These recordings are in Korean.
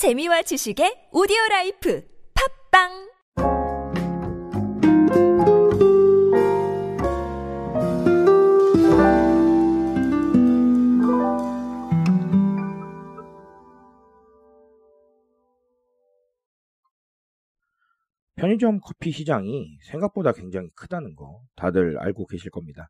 재미와 지식의 오디오 라이프 팟빵 편의점 커피 시장이 생각보다 굉장히 크다는 거 다들 알고 계실 겁니다.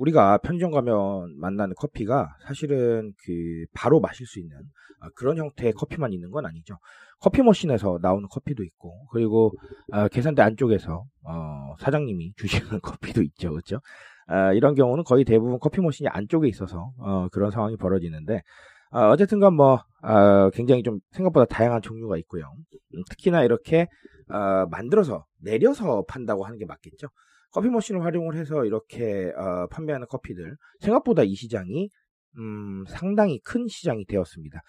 우리가 편의점 가면 만나는 커피가 사실은 그 바로 마실 수 있는 아, 그런 형태의 커피만 있는 건 아니죠. 커피 머신에서 나오는 커피도 있고 그리고 아, 계산대 안쪽에서 어, 사장님이 주시는 커피도 있죠, 그렇죠? 아, 이런 경우는 거의 대부분 커피 머신이 안쪽에 있어서 어, 그런 상황이 벌어지는데 어, 쨌든간 뭐 굉장히 좀 생각보다 다양한 종류가 있고요. 음, 특히나 이렇게 어, 만들어서 내려서 판다고 하는 게 맞겠죠. 커피 머신을 활용을 해서 이렇게 어, 판매하는 커피들 생각보다 이 시장이 음, 상당히 큰 시장이 되었습니다.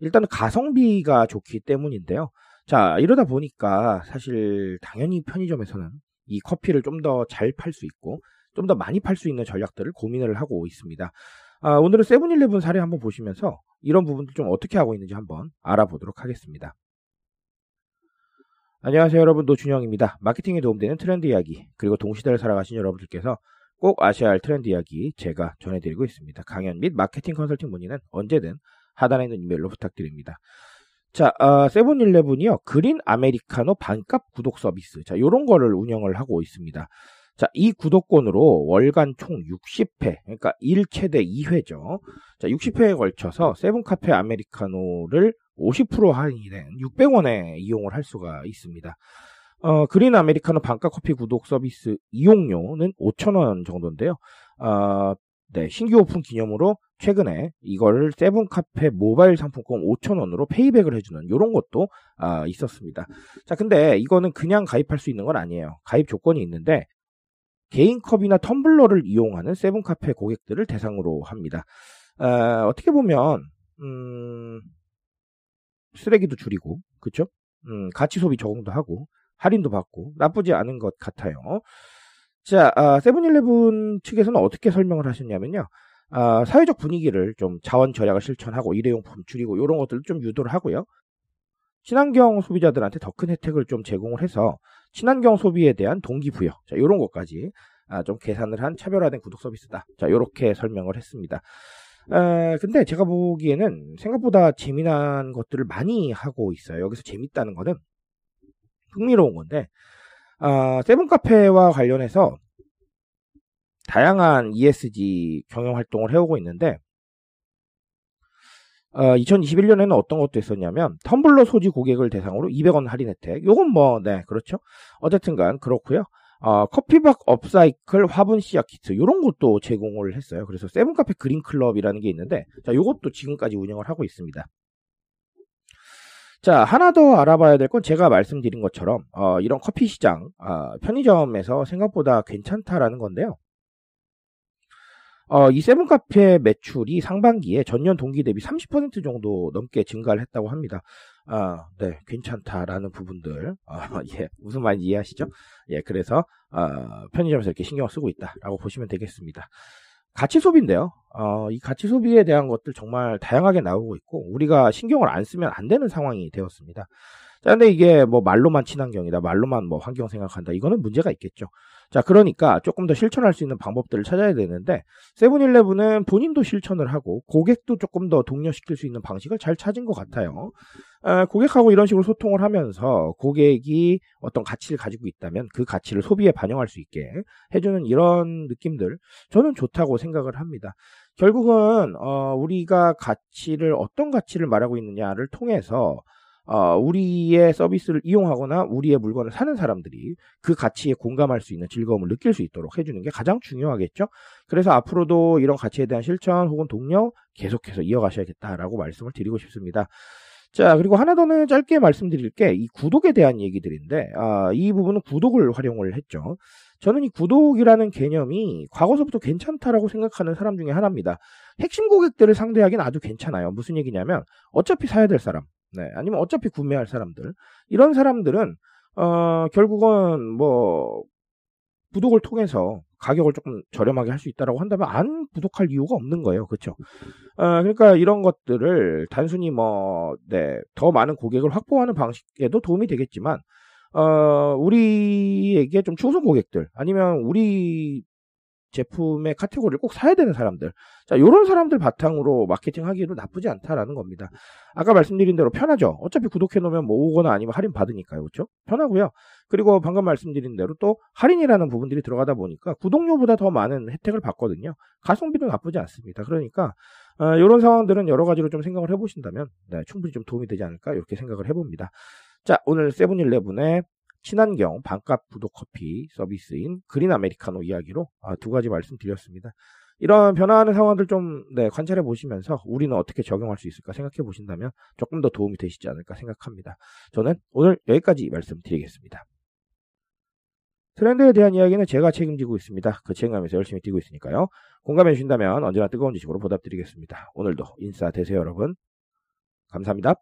일단은 가성비가 좋기 때문인데요. 자 이러다 보니까 사실 당연히 편의점에서는 이 커피를 좀 더 잘 팔 수 있고 좀 더 많이 팔 수 있는 전략들을 고민을 하고 있습니다. 아, 오늘은 세븐일레븐 사례 한번 보시면서 이런 부분들 좀 어떻게 하고 있는지 한번 알아보도록 하겠습니다. 안녕하세요 여러분 노준영입니다. 마케팅에 도움되는 트렌드 이야기 그리고 동시대를 살아가신 여러분들께서 꼭 아셔야 할 트렌드 이야기 제가 전해드리고 있습니다. 강연 및 마케팅 컨설팅 문의는 언제든 하단에 있는 이메일로 부탁드립니다. 자, 어, 세븐일레븐이요. 그린 아메리카노 반값 구독 서비스. 자, 요런 거를 운영을 하고 있습니다. 자, 이 구독권으로 월간 총 60회, 그러니까 1 최대 2회죠. 자, 60회에 걸쳐서 세븐카페 아메리카노를 50% 할인이 된 600원에 이용을 할 수가 있습니다. 어, 그린 아메리카노 반값 커피 구독 서비스 이용료는 5,000원 정도인데요. 어, 네, 신규 오픈 기념으로 최근에 이거를 세븐카페 모바일 상품권 5,000원으로 payback을 해주는 이런 것도 아, 있었습니다. 자, 근데 이거는 그냥 가입할 수 있는 건 아니에요. 가입 조건이 있는데 개인 컵이나 텀블러를 이용하는 세븐카페 고객들을 대상으로 합니다. 어, 어떻게 보면 음, 쓰레기도 줄이고, 그쵸? 음, 가치 소비 적응도 하고, 할인도 받고, 나쁘지 않은 것 같아요. 자, 아, 세븐일레븐 측에서는 어떻게 설명을 하셨냐면요. 아, 사회적 분위기를 좀 자원 절약을 실천하고, 일회용품 줄이고, 이런 것들을 좀 유도를 하고요. 친환경 소비자들한테 더 큰 혜택을 좀 제공을 해서, 친환경 소비에 대한 동기부여, 자, 이런 것까지 아, 좀 계산을 한 차별화된 구독 서비스다. 자, 이렇게 설명을 했습니다. 에, 근데 제가 보기에는 생각보다 재미난 것들을 많이 하고 있어요. 여기서 재밌다는 거는 흥미로운 건데, 아, 세븐카페와 관련해서 다양한 ESG 경영 활동을 해오고 있는데, 어, 2021년에는 어떤 것도 있었냐면 텀블러 소지 고객을 대상으로 200원 할인 혜택. 요건 뭐, 네, 그렇죠. 어쨌든간 그렇고요. 어, 커피박 업사이클 화분 씨앗 키트 이런 것도 제공을 했어요. 그래서 세븐카페 그린클럽이라는 게 있는데 자 요것도 지금까지 운영을 하고 있습니다. 자 하나 더 알아봐야 될 건 제가 말씀드린 것처럼 어, 이런 커피 시장 어, 편의점에서 생각보다 괜찮다라는 건데요. 어, 이 세븐카페 매출이 상반기에 전년 동기 대비 30% 정도 넘게 증가를 했다고 합니다. 아, 네, 괜찮다라는 부분들, 아, 예, 무슨 말인지 이해하시죠? 예, 그래서, 아, 편의점에서 이렇게 신경을 쓰고 있다라고 보시면 되겠습니다. 가치 소비인데요. 어, 이 가치 소비에 대한 것들 정말 다양하게 나오고 있고, 우리가 신경을 안 쓰면 안 되는 상황이 되었습니다. 자, 근데 이게 뭐 말로만 친환경이다, 말로만 뭐 환경 생각한다, 이거는 문제가 있겠죠. 자, 그러니까 조금 더 실천할 수 있는 방법들을 찾아야 되는데, 세븐일레븐은 본인도 실천을 하고, 고객도 조금 더 독려시킬 수 있는 방식을 잘 찾은 것 같아요. 어, 고객하고 이런 식으로 소통을 하면서 고객이 어떤 가치를 가지고 있다면 그 가치를 소비에 반영할 수 있게 해주는 이런 느낌들, 저는 좋다고 생각을 합니다. 결국은, 어, 우리가 가치를, 어떤 가치를 말하고 있느냐를 통해서 어, 우리의 서비스를 이용하거나 우리의 물건을 사는 사람들이 그 가치에 공감할 수 있는 즐거움을 느낄 수 있도록 해주는 게 가장 중요하겠죠. 그래서 앞으로도 이런 가치에 대한 실천 혹은 동력 계속해서 이어가셔야겠다라고 말씀을 드리고 싶습니다. 자, 그리고 하나 더는 짧게 말씀드릴 게 이 구독에 대한 얘기들인데, 아, 이 부분은 구독을 활용을 했죠. 저는 이 구독이라는 개념이 과거서부터 괜찮다라고 생각하는 사람 중에 하나입니다. 핵심 고객들을 상대하기는 아주 괜찮아요. 무슨 얘기냐면, 어차피 사야 될 사람, 네, 아니면 어차피 구매할 사람들 이런 사람들은 어, 결국은 뭐 구독을 통해서 가격을 조금 저렴하게 할 수 있다라고 한다면 안 구독할 이유가 없는 거예요. 그렇죠? 어, 그러니까 이런 것들을 단순히 뭐, 네, 더 많은 고객을 확보하는 방식에도 도움이 되겠지만, 어, 우리에게 좀 충성 고객들, 아니면 우리 제품의 카테고리를 꼭 사야 되는 사람들. 자, 요런 사람들 바탕으로 마케팅 하기에도 나쁘지 않다라는 겁니다. 아까 말씀드린 대로 편하죠. 어차피 구독해 놓으면 뭐 오거나 아니면 할인 받으니까요. 그렇죠? 편하고요. 그리고 방금 말씀드린 대로 또 할인이라는 부분들이 들어가다 보니까 구독료보다 더 많은 혜택을 받거든요. 가성비도 나쁘지 않습니다. 그러니까 어, 이런 상황들은 여러 가지로 좀 생각을 해보신다면 네, 충분히 좀 도움이 되지 않을까 이렇게 생각을 해봅니다. 자, 오늘 세븐일레븐의 친환경 반값 부독 커피 서비스인 그린 아메리카노 이야기로 아, 두 가지 말씀드렸습니다. 이런 변화하는 상황들 좀 네, 관찰해 보시면서 우리는 어떻게 적용할 수 있을까 생각해 보신다면 조금 더 도움이 되시지 않을까 생각합니다. 저는 오늘 여기까지 말씀드리겠습니다. 트렌드에 대한 이야기는 제가 책임지고 있습니다. 그 책임감에서 열심히 뛰고 있으니까요. 공감해 주신다면 언제나 뜨거운 지식으로 보답드리겠습니다. 오늘도 인싸 되세요 여러분. 감사합니다.